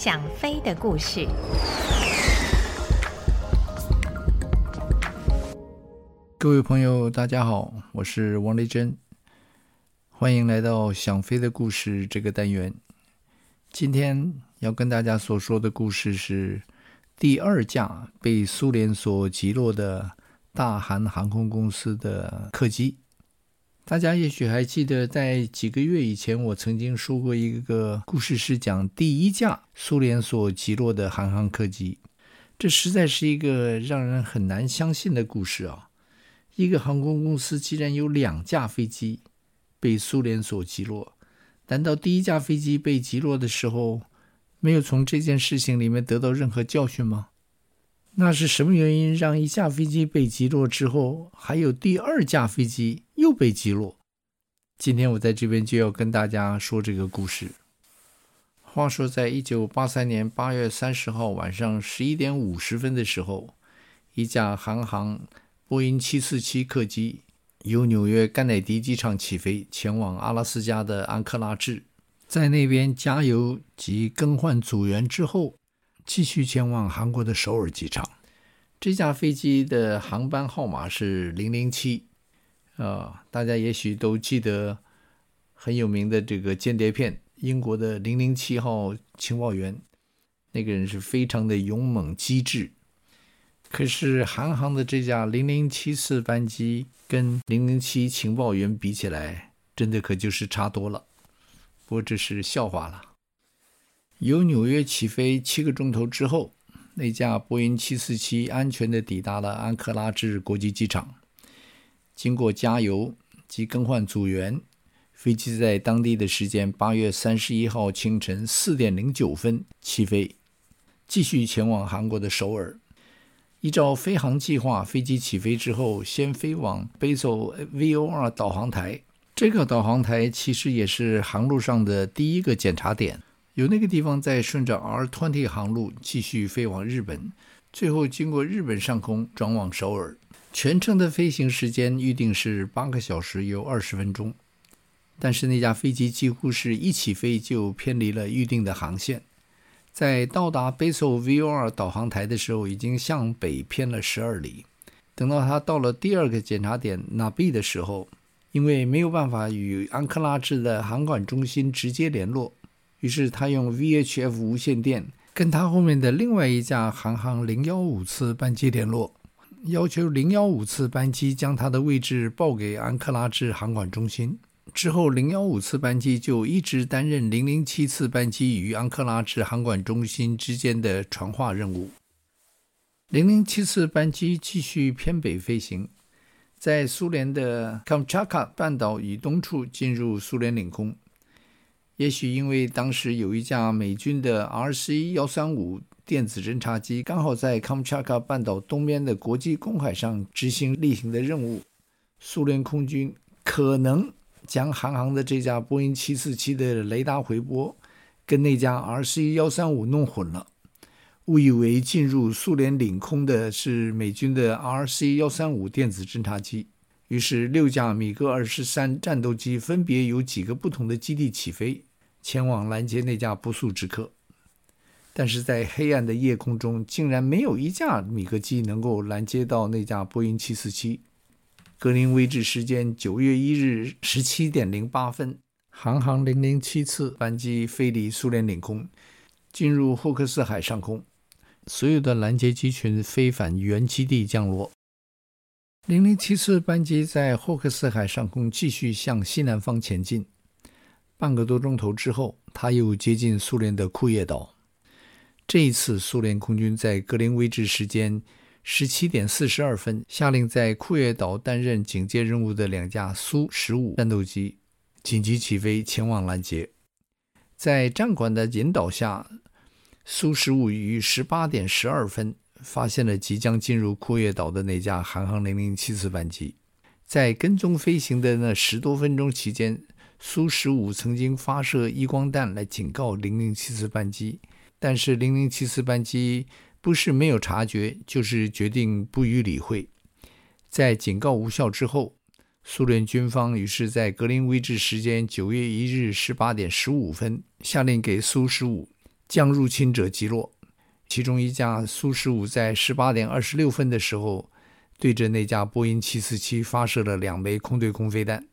想飞的故事。各位朋友，大家好，我是王丽珍，欢迎来到《想飞的故事》这个单元。今天要跟大家所说的故事是第二架被苏联所击落的大韩航空公司的客机。大家也许还记得，在几个月以前，我曾经说过一个故事，是讲第一架苏联所击落的韩航客机。这实在是一个让人很难相信的故事啊！一个航空公司竟然有两架飞机被苏联所击落，难道第一架飞机被击落的时候，没有从这件事情里面得到任何教训吗？那是什么原因让一架飞机被击落之后，还有第二架飞机又被击落？今天我在这边就要跟大家说这个故事。话说，在一九八三年八月三十号晚上十一点五十分的时候，一架韩航波音七四七客机由纽约甘乃迪机场起飞，前往阿拉斯加的安克拉治，在那边加油及更换组员之后。继续前往韩国的首尔机场。这架飞机的航班号码是零零七，啊，大家也许都记得很有名的这个间谍片，英国的零零七号情报员，那个人是非常的勇猛机智。可是韩航的这架零零七四班机跟零零七情报员比起来，真的可就是差多了。不过这是笑话了。由纽约起飞七个钟头之后，那架波音747安全地抵达了安克拉治国际机场。经过加油及更换组员，飞机在当地的时间八月三十一号清晨四点零九分起飞，继续前往韩国的首尔。依照飞航计划，飞机起飞之后，先飞往 Basel VOR 导航台。这个导航台其实也是航路上的第一个检查点。由那个地方再顺着 R20 航路继续飞往日本，最后经过日本上空转往首尔。全程的飞行时间预定是八个小时又二十分钟，但是那架飞机几乎是一起飞就偏离了预定的航线，在到达 Basel VOR 导航台的时候，已经向北偏了十二里。等到他到了第二个检查点 Na B 的时候，因为没有办法与安克拉治的航管中心直接联络。于是他用 VHF 无线电跟他后面的另外一架韩航零幺五次班机联络，要求零幺五次班机将他的位置报给安克拉治航管中心。之后，零幺五次班机就一直担任零零七次班机与安克拉治航管中心之间的传话任务。零零七次班机继续偏北飞行，在苏联的康恰卡半岛以东处进入苏联领空。也许因为当时有一架美军的 R-11-135 电子侦察机刚好在康恰卡半岛东边的国际公海上执行例行的任务，苏联空军可能将韩航的这架波音747的雷达回波跟那架 RC-135 弄混了，误以为进入苏联领空的是美军的 RC-135 电子侦察机，于是六架米格二十三战斗机分别由几个不同的基地起飞。前往拦截那架不速之客，但是在黑暗的夜空中，竟然没有一架米格机能够拦截到那架波音747。格林威治时间九月一日十七点零八分，航航零零七次班机飞离苏联领空，进入霍克斯海上空，所有的拦截机群飞返原基地降落。零零七次班机在霍克斯海上空继续向西南方前进。半个多钟头之后，它又接近苏联的库页岛。这一次，苏联空军在格林威治时间十七点四十二分，下令在库页岛担任警戒任务的两架苏十五战斗机紧急起飞前往拦截。在战管的引导下，苏十五于十八点十二分发现了即将进入库页岛的那架韩航零零七次班机。在跟踪飞行的那十多分钟期间，苏十五曾经发射曳光弹来警告零零七次班机，但是零零七四班机不是没有察觉，就是决定不予理会。在警告无效之后，苏联军方于是在格林威治时间九月一日十八点十五分下令给苏十五将入侵者击落。其中一架苏十五在十八点二十六分的时候，对着那架波音七四七发射了两枚空对空飞弹。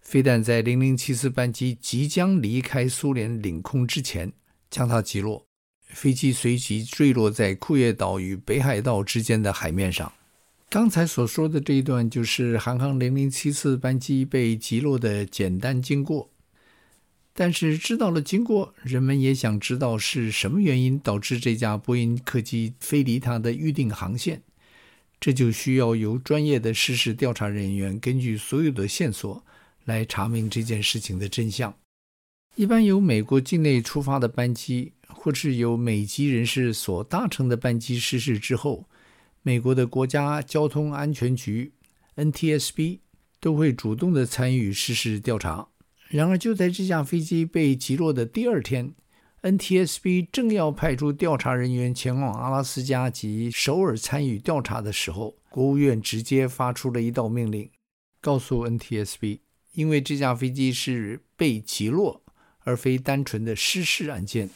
飞弹在零零七四班机即将离开苏联领空之前，将它击落。飞机随即坠落在库页岛与北海道之间的海面上。刚才所说的这一段，就是韩航零零七次班机被击落的简单经过。但是知道了经过，人们也想知道是什么原因导致这架波音客机飞离它的预定航线。这就需要由专业的失事调查人员根据所有的线索来查明这件事情的真相。一般由美国境内出发的班机，或是由美籍人士所搭乘的班机失事之后，美国的国家交通安全局 （NTSB） 都会主动的参与失事调查。然而，就在这架飞机被击落的第二天，NTSB 正要派出调查人员前往阿拉斯加及首尔参与调查的时候，国务院直接发出了一道命令，告诉 NTSB，因为这架飞机是被击落，而非单纯的失事案件，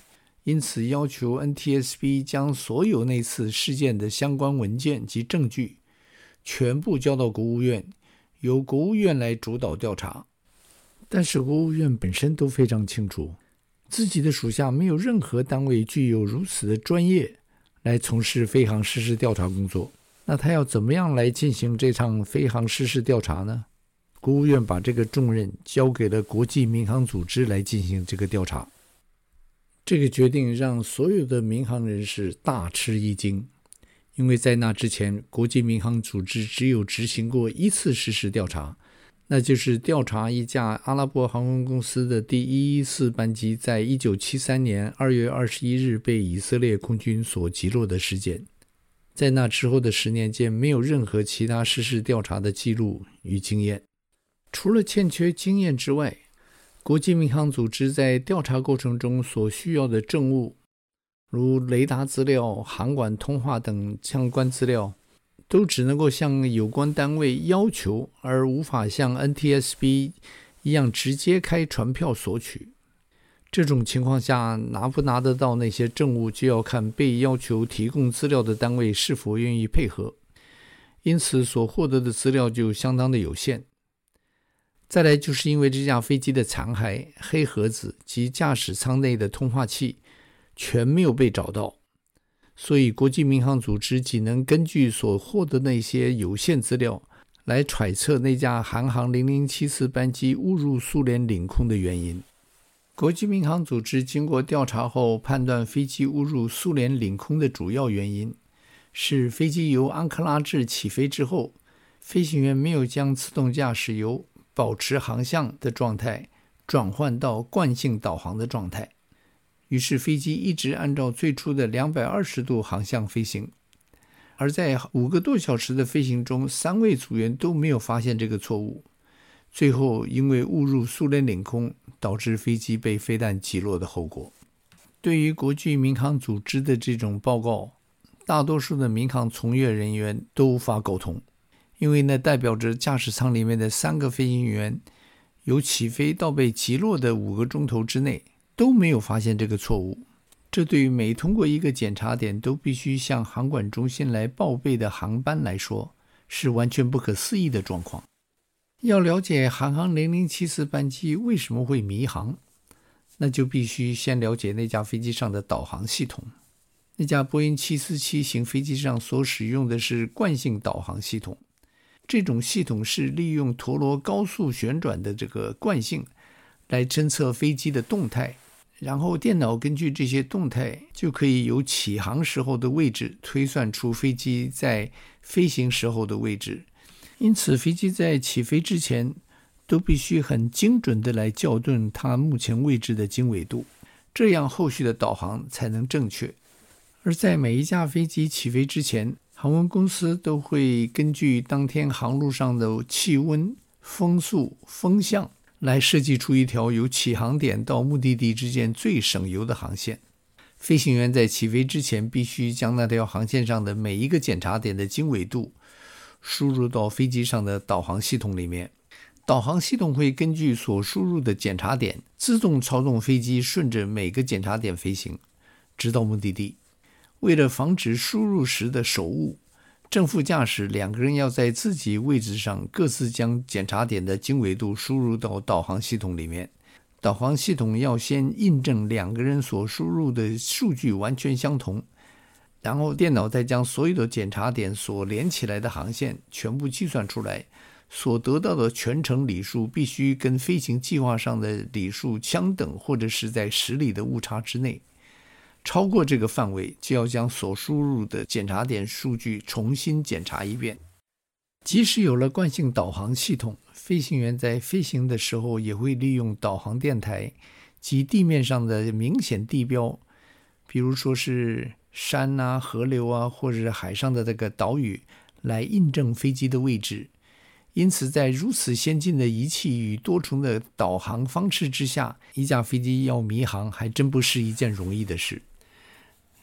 因此要求 NTSB 将所有那次事件的相关文件及证据全部交到国务院，由国务院来主导调查。但是国务院本身都非常清楚，自己的属下没有任何单位具有如此的专业来从事飞航失事调查工作。那他要怎么样来进行这场飞航失事调查呢？国务院把这个重任交给了国际民航组织来进行这个调查。这个决定让所有的民航人士大吃一惊，因为在那之前，国际民航组织只有执行过一次实时调查。那就是调查一架阿拉伯航空公司的第一一四班机，在一九七三年二月二十一日被以色列空军所击落的事件。在那之后的十年间，没有任何其他实时调查的记录与经验。除了欠缺经验之外，国际民航组织在调查过程中所需要的证物，如雷达资料、航管通话等相关资料。都只能够向有关单位要求，而无法像 NTSB 一样直接开传票索取。这种情况下，拿不拿得到那些证物，就要看被要求提供资料的单位是否愿意配合。因此，所获得的资料就相当的有限。再来，就是因为这架飞机的残骸、黑盒子及驾驶舱内的通话器全没有被找到。所以，国际民航组织仅能根据所获得那些有限资料，来揣测那架韩航零零七四班机误入苏联领空的原因。国际民航组织经过调查后，判断飞机误入苏联领空的主要原因是飞机由安克拉治起飞之后，飞行员没有将自动驾驶由保持航向的状态转换到惯性导航的状态。于是飞机一直按照最初的两百二十度航向飞行，而在五个多小时的飞行中，三位组员都没有发现这个错误。最后因为误入苏联领空，导致飞机被飞弹击落的后果。对于国际民航组织的这种报告，大多数的民航从业人员都无法苟同，因为那代表着驾驶舱里面的三个飞行员由起飞到被击落的五个钟头之内。都没有发现这个错误，这对于每通过一个检查点都必须向航管中心来报备的航班来说，是完全不可思议的状况。要了解韩航零零七四班机为什么会迷航，那就必须先了解那架飞机上的导航系统。那架波音七四七型飞机上所使用的是惯性导航系统，这种系统是利用陀螺高速旋转的这个惯性来侦测飞机的动态。然后电脑根据这些动态，就可以由起航时候的位置推算出飞机在飞行时候的位置。因此，飞机在起飞之前都必须很精准地来校准它目前位置的经纬度，这样后续的导航才能正确。而在每一架飞机起飞之前，航空公司都会根据当天航路上的气温、风速、风向。来设计出一条由起航点到目的地之间最省油的航线。飞行员在起飞之前，必须将那条航线上的每一个检查点的经纬度输入到飞机上的导航系统里面。导航系统会根据所输入的检查点，自动操纵飞机顺着每个检查点飞行，直到目的地。为了防止输入时的手误，正副驾驶两个人要在自己位置上各自将检查点的经纬度输入到导航系统里面。导航系统要先印证两个人所输入的数据完全相同。然后电脑再将所有的检查点所连起来的航线全部计算出来，所得到的全程里数必须跟飞行计划上的里数相等，或者是在十里的误差之内。超过这个范围，就要将所输入的检查点数据重新检查一遍。即使有了惯性导航系统，飞行员在飞行的时候也会利用导航电台及地面上的明显地标，比如说是。山啊，河流啊，或者是海上的这个岛屿，来印证飞机的位置。因此，在如此先进的仪器与多重的导航方式之下，一架飞机要迷航还真不是一件容易的事。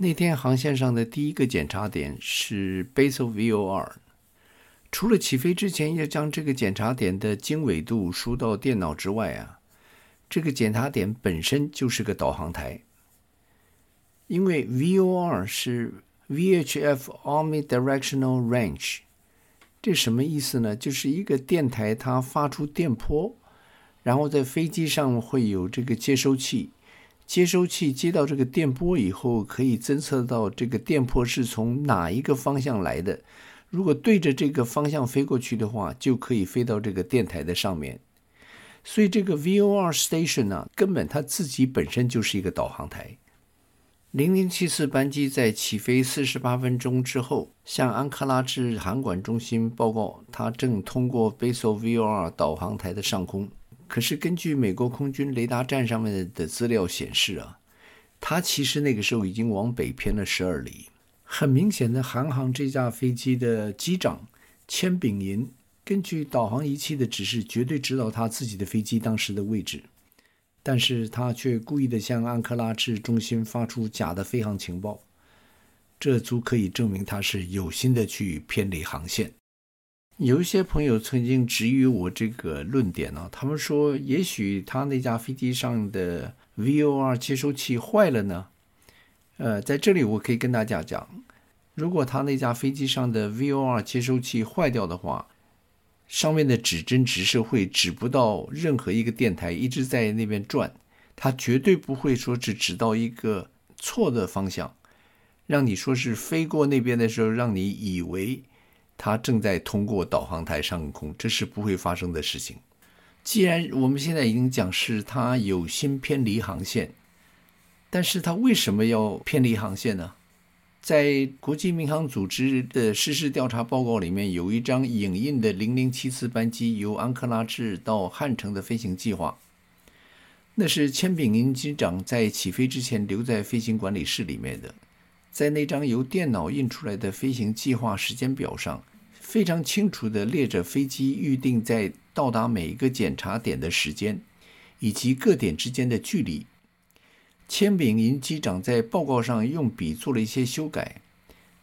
那天航线上的第一个检查点是 Basel VOR，除了起飞之前要将这个检查点的经纬度输到电脑之外啊，这个检查点本身就是个导航台。因为 VOR 是 VHF Omnidirectional Range，这什么意思呢？就是一个电台，它发出电波，然后在飞机上会有这个接收器，接收器接到这个电波以后，可以侦测到这个电波是从哪一个方向来的。如果对着这个方向飞过去的话，就可以飞到这个电台的上面。所以这个 VOR Station 呢、根本它自己本身就是一个导航台。零零七四班机在起飞四十八分钟之后，向安卡拉至航管中心报告，它正通过 Basel VOR 导航台的上空。可是，根据美国空军雷达站上面的资料显示啊，它其实那个时候已经往北偏了十二里。很明显的，韩航这架飞机的机长千炳银，根据导航仪器的指示，绝对知道他自己的飞机当时的位置。但是他却故意的向安克拉治中心发出假的飞行情报，这足可以证明他是有心的去偏离航线。有一些朋友曾经质疑我这个论点呢，他们说也许他那架飞机上的 VOR 接收器坏了呢。呃，在这里我可以跟大家讲，如果他那架飞机上的 VOR 接收器坏掉的话，上面的指针直射会指不到任何一个电台，一直在那边转，它绝对不会说只指到一个错的方向，让你说是飞过那边的时候，让你以为它正在通过导航台上空，这是不会发生的事情。既然我们现在已经讲是它有心偏离航线，但是它为什么要偏离航线呢？在国际民航组织的失事调查报告里面，有一张影印的零零七次班机由安克拉治到汉城的飞行计划。那是千炳银机长在起飞之前留在飞行管理室里面的。在那张由电脑印出来的飞行计划时间表上，非常清楚地列着飞机预定在到达每一个检查点的时间，以及各点之间的距离。千秉银机长在报告上用笔做了一些修改，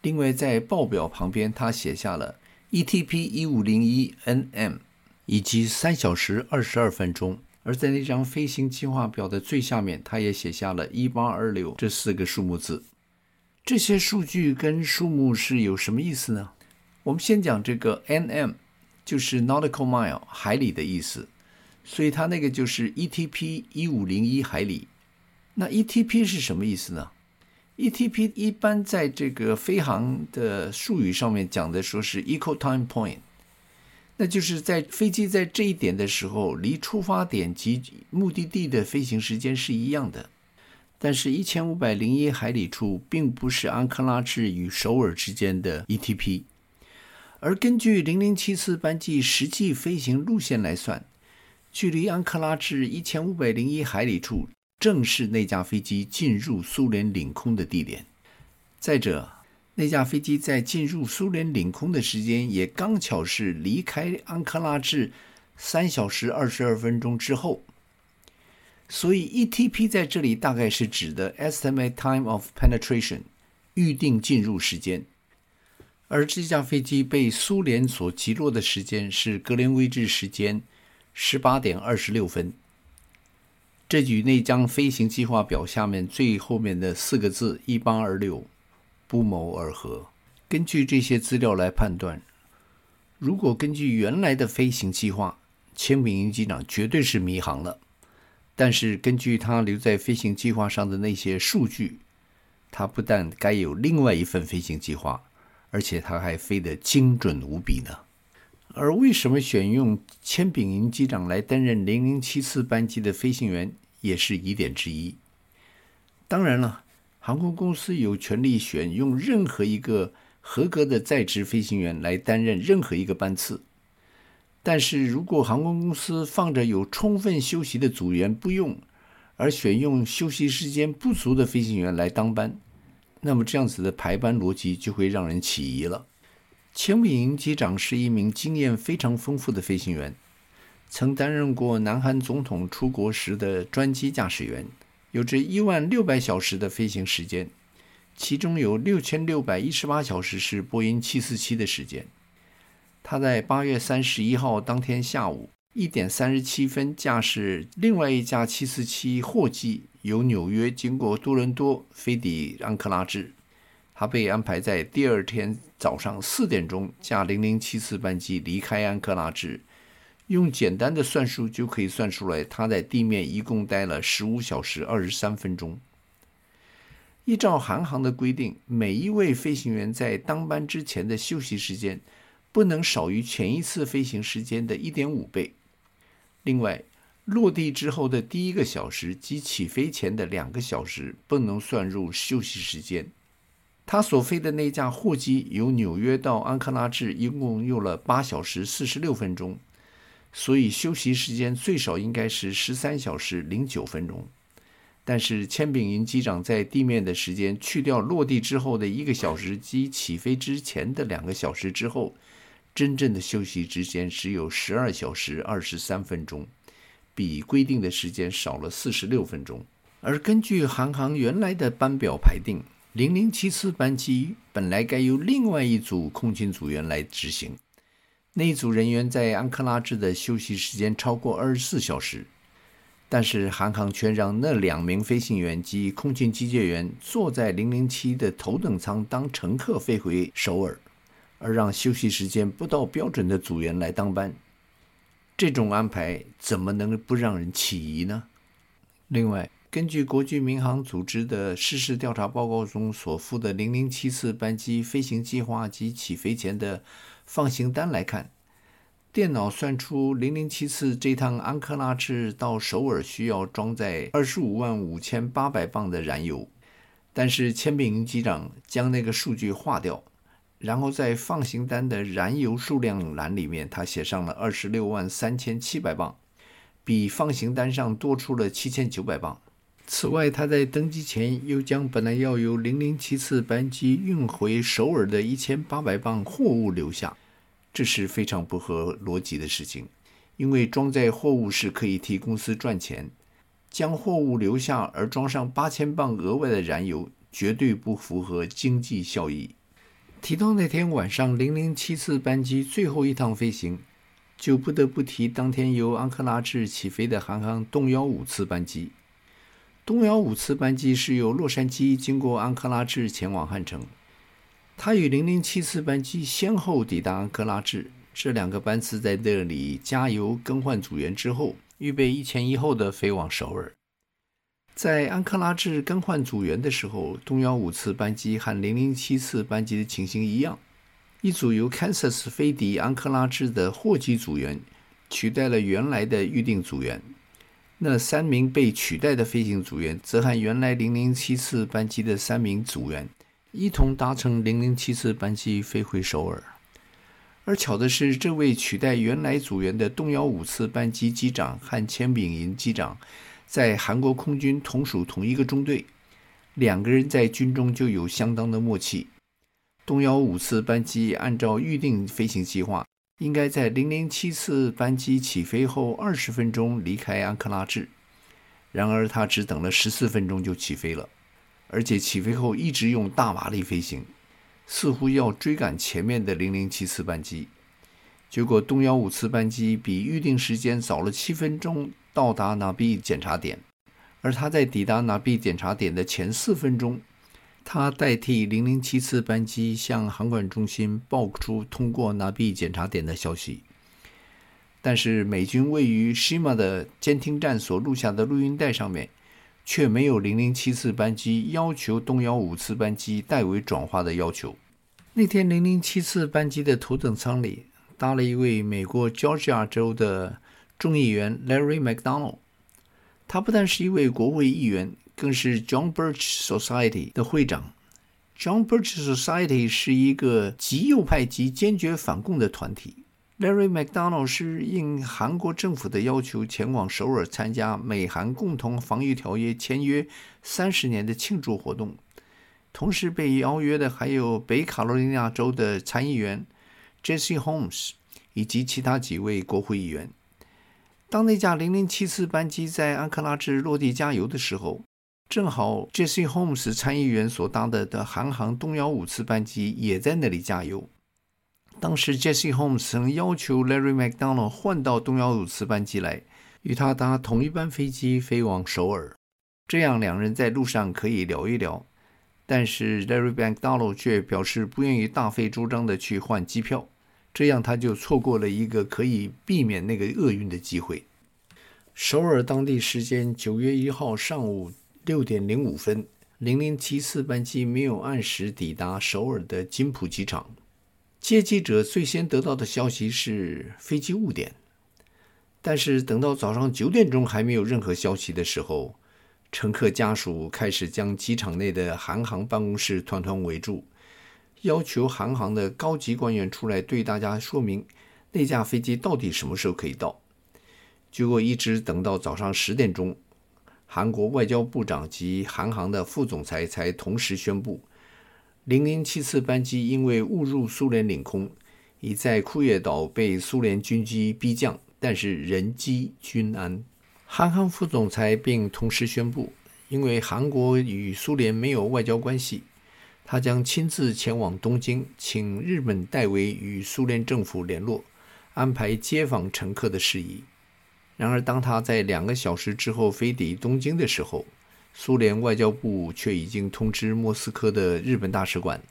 另外在报表旁边，他写下了 ETP 一五零一 NM 以及三小时二十二分钟，而在那张飞行计划表的最下面，他也写下了一八二六这四个数目字。这些数据跟数目是有什么意思呢？我们先讲这个 NM，就是 nautical mile 海里的意思，所以它那个就是 ETP 一五零一海里。那 ETP 是什么意思呢？ETP 一般在这个飞行的术语上面讲的说是 Equal Time Point，那就是在飞机在这一点的时候，离出发点及目的地的飞行时间是一样的。但是，一千五百零一海里处并不是安克拉治与首尔之间的 ETP，而根据零零七次班机实际飞行路线来算，距离安克拉治一千五百零一海里处。正是那架飞机进入苏联领空的地点。再者，那架飞机在进入苏联领空的时间也刚巧是离开安克拉治三小时二十二分钟之后。所以，ETP 在这里大概是指的 Estimate Time of Penetration，预定进入时间。而这架飞机被苏联所击落的时间是格林威治时间十八点二十六分。这与那张飞行计划表下面最后面的四个字“一八二六”不谋而合。根据这些资料来判断，如果根据原来的飞行计划，千秉营机长绝对是迷航了。但是根据他留在飞行计划上的那些数据，他不但该有另外一份飞行计划，而且他还飞得精准无比呢。而为什么选用千秉营机长来担任零零七次班机的飞行员，也是疑点之一。当然了，航空公司有权利选用任何一个合格的在职飞行员来担任任何一个班次。但是如果航空公司放着有充分休息的组员不用，而选用休息时间不足的飞行员来当班，那么这样子的排班逻辑就会让人起疑了。千秉营机长是一名经验非常丰富的飞行员，曾担任过南韩总统出国时的专机驾驶员，有着一万六百小时的飞行时间，其中有六千六百一十八小时是波音七四七的时间。他在八月三十一号当天下午一点三十七分驾驶另外一架七四七货机，由纽约经过多伦多飞抵安克拉治。他被安排在第二天早上四点钟驾零零七次班机离开安克拉治。用简单的算术就可以算出来，他在地面一共待了十五小时二十三分钟。依照韩航的规定，每一位飞行员在当班之前的休息时间不能少于前一次飞行时间的一点五倍。另外，落地之后的第一个小时及起飞前的两个小时不能算入休息时间。他所飞的那架货机由纽约到安克拉治一共用了八小时四十六分钟，所以休息时间最少应该是十三小时零九分钟。但是千秉营机长在地面的时间去掉落地之后的一个小时及起飞之前的两个小时之后，真正的休息时间只有十二小时二十三分钟，比规定的时间少了四十六分钟。而根据韩航原来的班表排定，零零七次班机本来该由另外一组空勤组员来执行，那一组人员在安克拉治的休息时间超过二十四小时，但是韩航却让那两名飞行员及空勤机械员坐在零零七的头等舱当乘客飞回首尔，而让休息时间不到标准的组员来当班，这种安排怎么能不让人起疑呢？另外，根据国际民航组织的失事调查报告中所附的零零七次班机飞行计划及起飞前的放行单来看，电脑算出零零七次这趟安克拉治到首尔需要装载二十五万五千八百磅的燃油，但是千秉营机长将那个数据划掉，然后在放行单的燃油数量栏里面，他写上了二十六万三千七百磅，比放行单上多出了七千九百磅。此外，他在登机前又将本来要由零零七次班机运回首尔的一千八百磅货物留下，这是非常不合逻辑的事情。因为装载货物是可以替公司赚钱，将货物留下而装上八千磅额外的燃油，绝对不符合经济效益。提到那天晚上零零七次班机最后一趟飞行，就不得不提当天由安克拉治起飞的韩航东幺五次班机。东幺五次班机是由洛杉矶经过安克拉治前往汉城，它与零零七次班机先后抵达安克拉治，这两个班次在这里加油更换组员之后，预备一前一后的飞往首尔。在安克拉治更换组员的时候，东幺五次班机和零零七次班机的情形一样，一组由 Kansas 飞抵安克拉治的货机组员取代了原来的预定组员。那三名被取代的飞行组员，则和原来零零七次班机的三名组员一同搭乘零零七次班机飞回首尔。而巧的是，这位取代原来组员的东幺五次班机机长和千秉营机长，在韩国空军同属同一个中队，两个人在军中就有相当的默契。东幺五次班机按照预定飞行计划。应该在零零七次班机起飞后二十分钟离开安克拉治，然而他只等了十四分钟就起飞了，而且起飞后一直用大马力飞行，似乎要追赶前面的零零七次班机。结果东幺五次班机比预定时间早了七分钟到达纳比检查点，而他在抵达纳比检查点的前四分钟，他代替零零七次班机向航管中心报出通过纳比检查点的消息。但是美军位于 Shima 的监听站所录下的录音带上面，却没有零零七次班机要求东幺五次班机代为转化的要求。那天零零七次班机的头等舱里搭了一位美国 Georgia 州的众议员 Larry McDonald，他不但是一位国会议员，更是 John Birch Society 的会长。John Birch Society 是一个极右派及坚决反共的团体。Larry McDonald 是应韩国政府的要求前往首尔参加美韩共同防御条约签约三十年的庆祝活动，同时被邀约的还有北卡罗来纳州的参议员 Jesse Holmes 以及其他几位国会议员。当那架007次班机在安克拉治落地加油的时候，正好 Jesse Holmes 参议员所搭的的韩航东幺五次班机也在那里加油。当时，Jesse Holmes 曾要求 Larry McDonald 换到东幺五次班机来，与他搭同一班飞机飞往首尔，这样两人在路上可以聊一聊。但是 Larry McDonald 却表示不愿意大费周章的去换机票，这样他就错过了一个可以避免那个厄运的机会。首尔当地时间九月一号上午六点零五分，零零七次班机没有按时抵达首尔的金浦机场。接机者最先得到的消息是飞机误点，但是等到早上九点钟还没有任何消息的时候，乘客家属开始将机场内的韩航办公室团团围住，要求韩航的高级官员出来对大家说明那架飞机到底什么时候可以到。结果一直等到早上十点钟，韩国外交部长及韩航的副总裁才同时宣布。零零七次班机因为误入苏联领空，已在库页岛被苏联军机逼降，但是人机均安。韩航副总裁并同时宣布，因为韩国与苏联没有外交关系，他将亲自前往东京，请日本代为与苏联政府联络，安排接访乘客的事宜。然而，当他在两个小时之后飞抵东京的时候，苏联外交部却已经通知莫斯科的日本大使馆，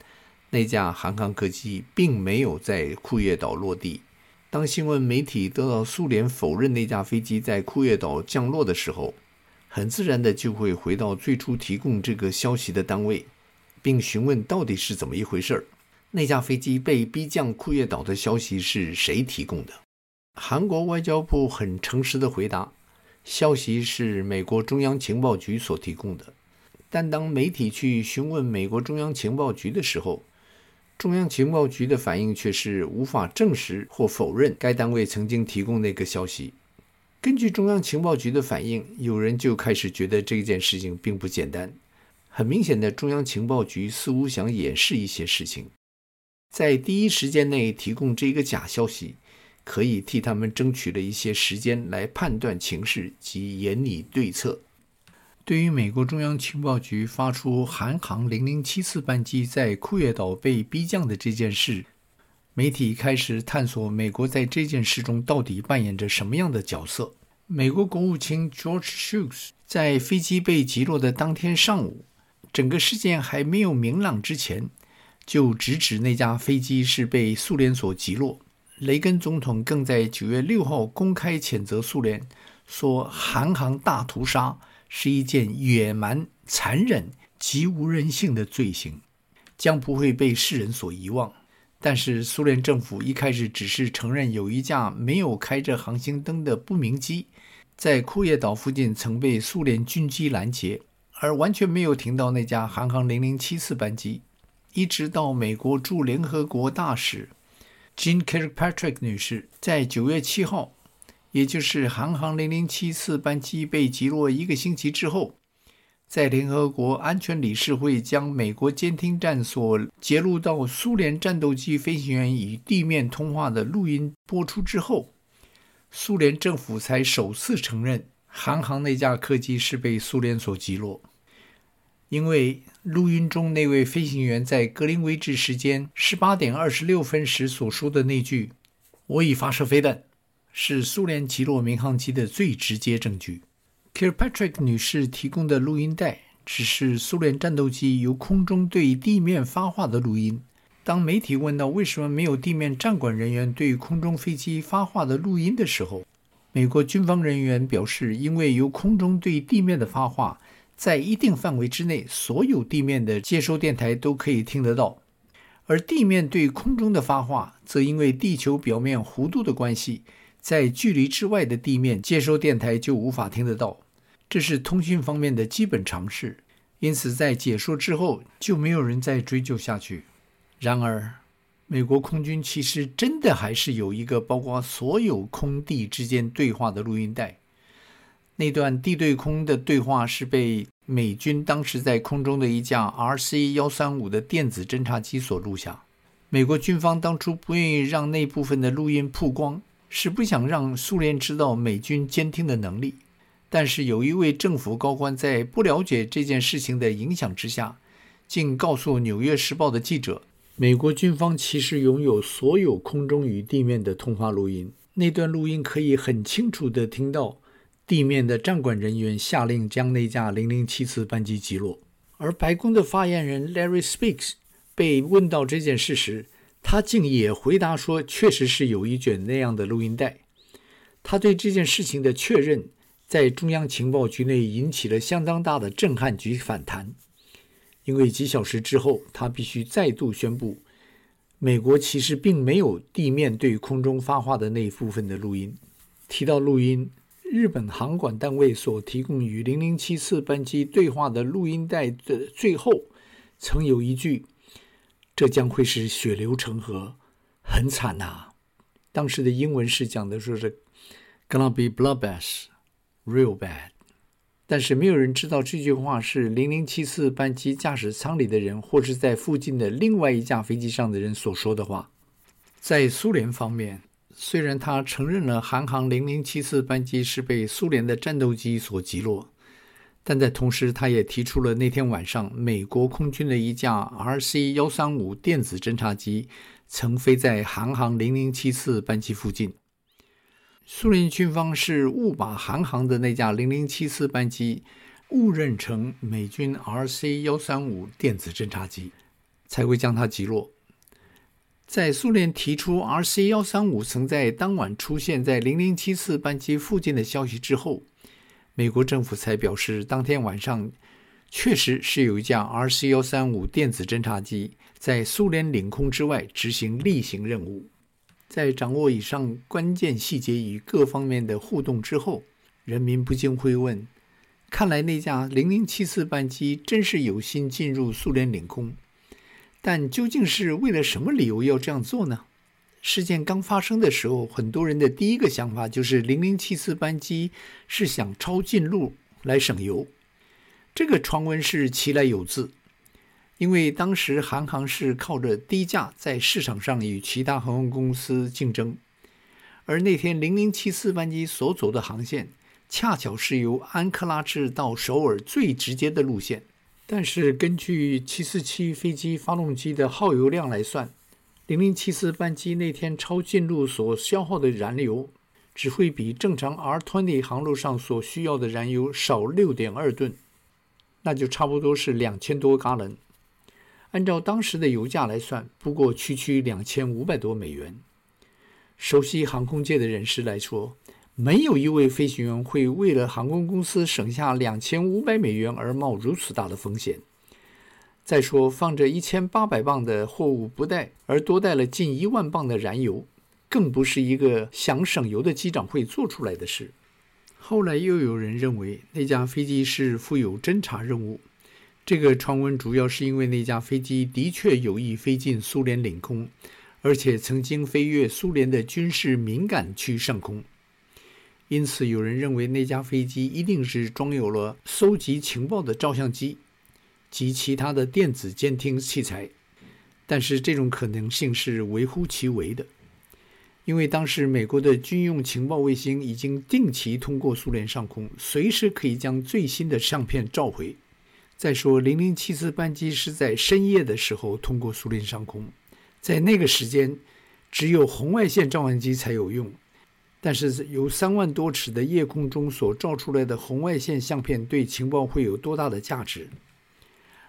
那架韩航客机并没有在库页岛落地。当新闻媒体得到苏联否认那架飞机在库页岛降落的时候，很自然的就会回到最初提供这个消息的单位，并询问到底是怎么一回事儿。那架飞机被逼降库页岛的消息是谁提供的？韩国外交部很诚实的回答。消息是美国中央情报局所提供的，但当媒体去询问美国中央情报局的时候，中央情报局的反应却是无法证实或否认该单位曾经提供那个消息。根据中央情报局的反应，有人就开始觉得这件事情并不简单。很明显的，中央情报局似乎想掩饰一些事情，在第一时间内提供这个假消息。可以替他们争取了一些时间来判断情势及研拟对策。对于美国中央情报局发出韩航零零七次班机在库页岛被逼降的这件事，媒体开始探索美国在这件事中到底扮演着什么样的角色。美国国务卿 George Shultz 在飞机被击落的当天上午，整个事件还没有明朗之前，就直指那架飞机是被苏联所击落。雷根总统更在九月六号公开谴责苏联，说韩航大屠杀是一件野蛮、残忍、极无人性的罪行，将不会被世人所遗忘。但是苏联政府一开始只是承认有一架没有开着航行灯的不明机，在库页岛附近曾被苏联军机拦截，而完全没有停到那架韩航零零七次班机，一直到美国驻联合国大使。Jean Kirkpatrick 女士在九月七号，也就是韩航零零七次班机被击落一个星期之后，在联合国安全理事会将美国监听站所截录到苏联战斗机飞行员与地面通话的录音播出之后，苏联政府才首次承认韩航那架客机是被苏联所击落。因为录音中那位飞行员在格林威治时间十八点二十六分时所说的那句我已发射飞弹，是苏联击落民航机的最直接证据。Kirkpatrick 女士提供的录音带只是苏联战斗机由空中对地面发话的录音。当媒体问到为什么没有地面站管人员对空中飞机发话的录音的时候，美国军方人员表示，因为由空中对地面的发话，在一定范围之内，所有地面的接收电台都可以听得到；而地面对空中的发话，则因为地球表面弧度的关系，在距离之外的地面接收电台就无法听得到。这是通讯方面的基本常识，因此在解说之后，就没有人再追究下去。然而，美国空军其实真的还是有一个包括所有空地之间对话的录音带。那段地对空的对话是被美军当时在空中的一架 RC-135 的电子侦察机所录下。美国军方当初不愿意让那部分的录音曝光，是不想让苏联知道美军监听的能力。但是有一位政府高官在不了解这件事情的影响之下，竟告诉《纽约时报》的记者。美国军方其实拥有所有空中与地面的通话录音，那段录音可以很清楚地听到地面的站管人员下令将那架零零七次班机击落。而白宫的发言人 Larry Speaks 被问到这件事时，他竟也回答说，确实是有一卷那样的录音带。他对这件事情的确认，在中央情报局内引起了相当大的震撼及反弹。因为几小时之后，他必须再度宣布，美国其实并没有地面对空中发话的那一部分的录音。提到录音，日本航管单位所提供与零零七次班机对话的录音带的最后，曾有一句：“这将会是血流成河，很惨呐。”当时的英文是讲的说是 “gonna be bloodbath, real bad”。但是没有人知道这句话是零零七次班机驾驶舱里的人，或是在附近的另外一架飞机上的人所说的话。在苏联方面，虽然他承认了韩航零零七次班机是被苏联的战斗机所击落，但在同时，他也提出了那天晚上美国空军的一架 RC-135 电子侦察机曾飞在韩航零零七次班机附近。苏联军方是误把韩航的那架零零七四班机误认成美军 RC-135 电子侦察机，才会将它击落。在苏联提出 RC-135 曾在当晚出现在零零七四班机附近的消息之后，美国政府才表示，当天晚上确实是有一架 RC-135 电子侦察机在苏联领空之外执行例行任务。在掌握以上关键细节与各方面的互动之后，人民不禁会问：看来那架零零七次班机真是有心进入苏联领空，但究竟是为了什么理由要这样做呢？事件刚发生的时候，很多人的第一个想法就是零零七次班机是想抄近路来省油，这个传闻是其来有自。因为当时韩航是靠着低价在市场上与其他航空公司竞争，而那天零零七四班机所走的航线，恰巧是由安克拉治到首尔最直接的路线。但是根据七四七飞机发动机的耗油量来算，零零七四班机那天超近路所消耗的燃油，只会比正常 R20 航路上所需要的燃油少六点二吨，那就差不多是两千多加仑。按照当时的油价来算，不过区区两千五百多美元。熟悉航空界的人士来说，没有一位飞行员会为了航空公司省下两千五百美元而冒如此大的风险。再说，放着一千八百磅的货物不带，而多带了近一万磅的燃油，更不是一个想省油的机长会做出来的事。后来又有人认为，那架飞机是负有侦察任务。这个传闻主要是因为那架飞机的确有意飞进苏联领空，而且曾经飞越苏联的军事敏感区上空，因此有人认为那架飞机一定是装有了搜集情报的照相机及其他的电子监听器材。但是这种可能性是微乎其微的，因为当时美国的军用情报卫星已经定期通过苏联上空，随时可以将最新的相片召回。再说，零零七次班机是在深夜的时候通过苏联上空，在那个时间，只有红外线照相机才有用。但是由三万多尺的夜空中所照出来的红外线相片，对情报会有多大的价值？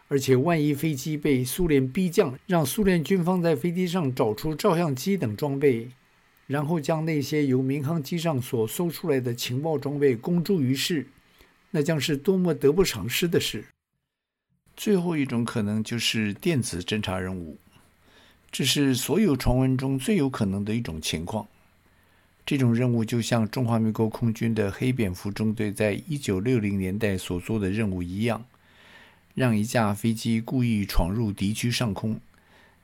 而且万一飞机被苏联逼降，让苏联军方在飞机上找出照相机等装备，然后将那些由民航机上所搜出来的情报装备公诸于世，那将是多么得不偿失的事！最后一种可能就是电子侦察任务，这是所有传闻中最有可能的一种情况。这种任务就像中华民国空军的黑蝙蝠中队在一九六零年代所做的任务一样。让一架飞机故意闯入敌区上空，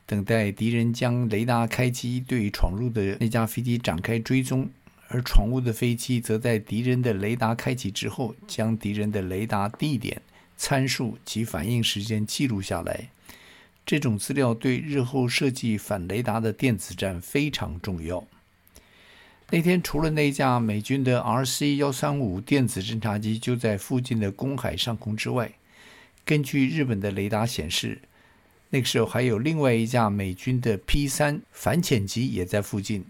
等待敌人将雷达开机，对闯入的那架飞机展开追踪；而闯入的飞机则在敌人的雷达开启之后，将敌人的雷达地点、参数及反应时间记录下来。这种资料对日后设计反雷达的电子战非常重要。那天，除了那架美军的 RC-135 电子侦察机就在附近的公海上空之外，根据日本的雷达显示，那个时候还有另外一架美军的 P-3 反潜机也在附近。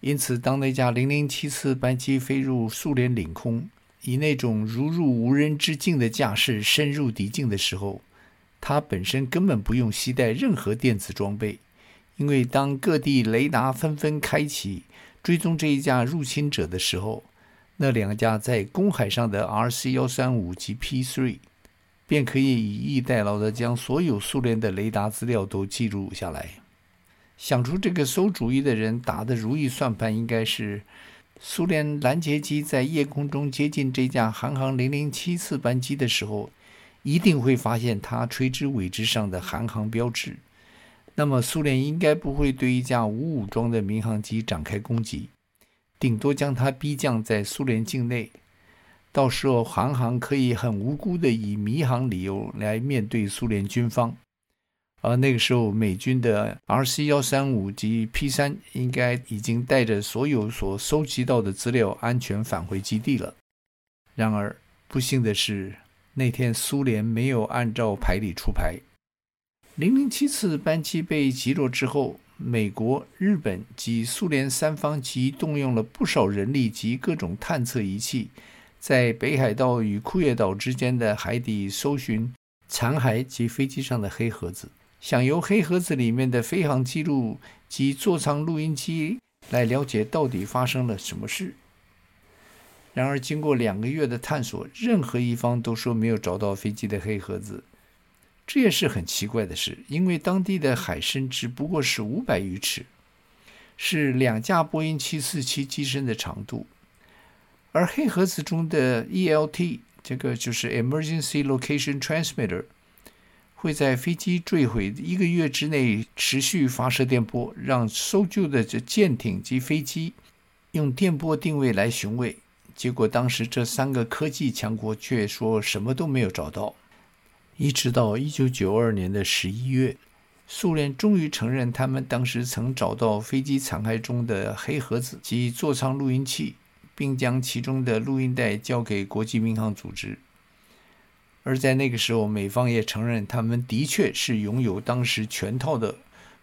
因此，当那架零零七次班机飞入苏联领空，以那种如入无人之境的架势深入敌境的时候，它本身根本不用携带任何电子装备，因为当各地雷达纷纷开启追踪这一架入侵者的时候，那两架在公海上的 RC-135 及 P-3。便可以以逸待劳地将所有苏联的雷达资料都记录下来。想出这个馊主意的人打的如意算盘，应该是苏联拦截机在夜空中接近这架韩航零零七次班机的时候，一定会发现它垂直尾翼上的韩航标志。那么苏联应该不会对一架无武装的民航机展开攻击，顶多将它逼降在苏联境内。到时候，韩航可以很无辜地以迷航理由来面对苏联军方，而那个时候，美军的 RC-135 及 P-3 应该已经带着所有所收集到的资料安全返回基地了。然而，不幸的是，那天苏联没有按照牌理出牌。007次班机被击落之后，美国、日本及苏联三方即动用了不少人力及各种探测仪器。在北海道与库页岛之间的海底搜寻残骸及飞机上的黑盒子，想由黑盒子里面的飞行记录及座舱录音机来了解到底发生了什么事。然而，经过两个月的探索，任何一方都说没有找到飞机的黑盒子，这也是很奇怪的事，因为当地的海深只不过是五百余尺，是两架波音七四七机身的长度。而黑盒子中的 ELT，这个就是 Emergency Location Transmitter，会在飞机坠毁一个月之内持续发射电波，让搜救的这舰艇及飞机用电波定位来寻位。结果当时这三个科技强国却说什么都没有找到。一直到一九九二年的十一月，苏联终于承认他们当时曾找到飞机残骸中的黑盒子及座舱录音器。并将其中的录音带交给国际民航组织，而在那个时候，美方也承认他们的确是拥有当时全套的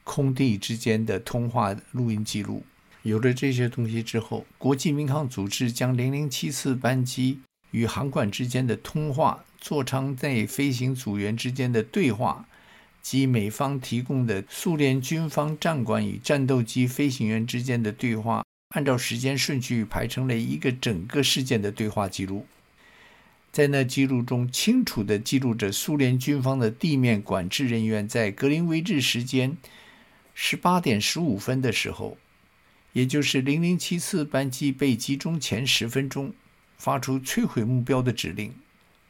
空地之间的通话录音记录。有了这些东西之后，国际民航组织将007次班机与航管之间的通话、座舱内飞行组员之间的对话及美方提供的苏联军方战管与战斗机飞行员之间的对话。按照时间顺序排成了一个整个事件的对话记录，在那记录中清楚地记录着苏联军方的地面管制人员在格林威治时间十八点十五分的时候，也就是零零七次班机被集中前十分钟，发出摧毁目标的指令。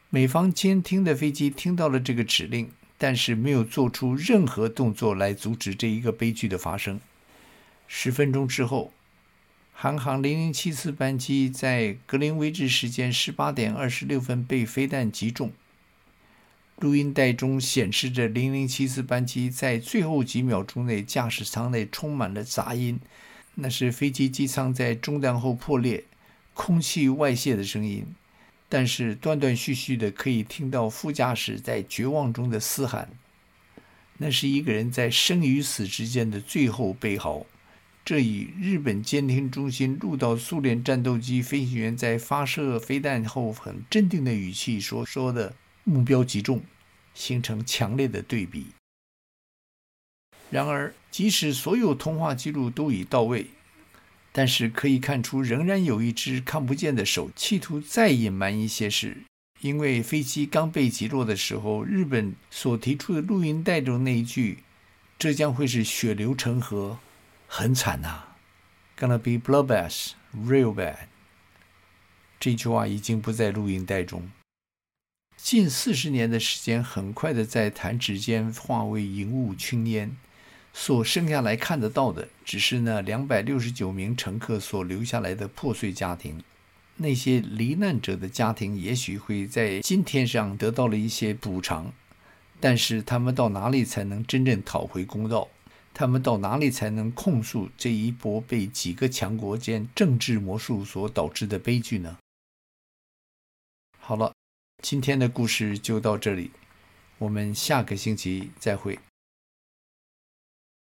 美方监听的飞机听到了这个指令，但是没有做出任何动作来阻止这一个悲剧的发生。十分钟之后。韩航零零七次班机在格林威治时间十八点二十六分被飞弹击中。录音带中显示着零零七次班机在最后几秒钟内，驾驶舱内充满了杂音，那是飞机机舱在中弹后破裂、空气外泄的声音。但是断断续续的可以听到副驾驶在绝望中的嘶喊，那是一个人在生与死之间的最后悲嚎。这与日本监听中心录到苏联战斗机飞行员在发射飞弹后很镇定的语气所说的“目标击中”，形成强烈的对比。然而，即使所有通话记录都已到位，但是可以看出，仍然有一只看不见的手企图再隐瞒一些事。因为飞机刚被击落的时候，日本所提出的录音带中那一句“这将会是血流成河，很惨呐，gonna be bloodbath, real bad”，这句话已经不在录音带中。近四十年的时间，很快的在弹指间化为云雾青烟，所剩下来看得到的，只是那两百六十九名乘客所留下来的破碎家庭。那些罹难者的家庭也许会在今天上得到了一些补偿，但是他们到哪里才能真正讨回公道？他们到哪里才能控诉这一波被几个强国间政治魔术所导致的悲剧呢？好了，今天的故事就到这里，我们下个星期再会。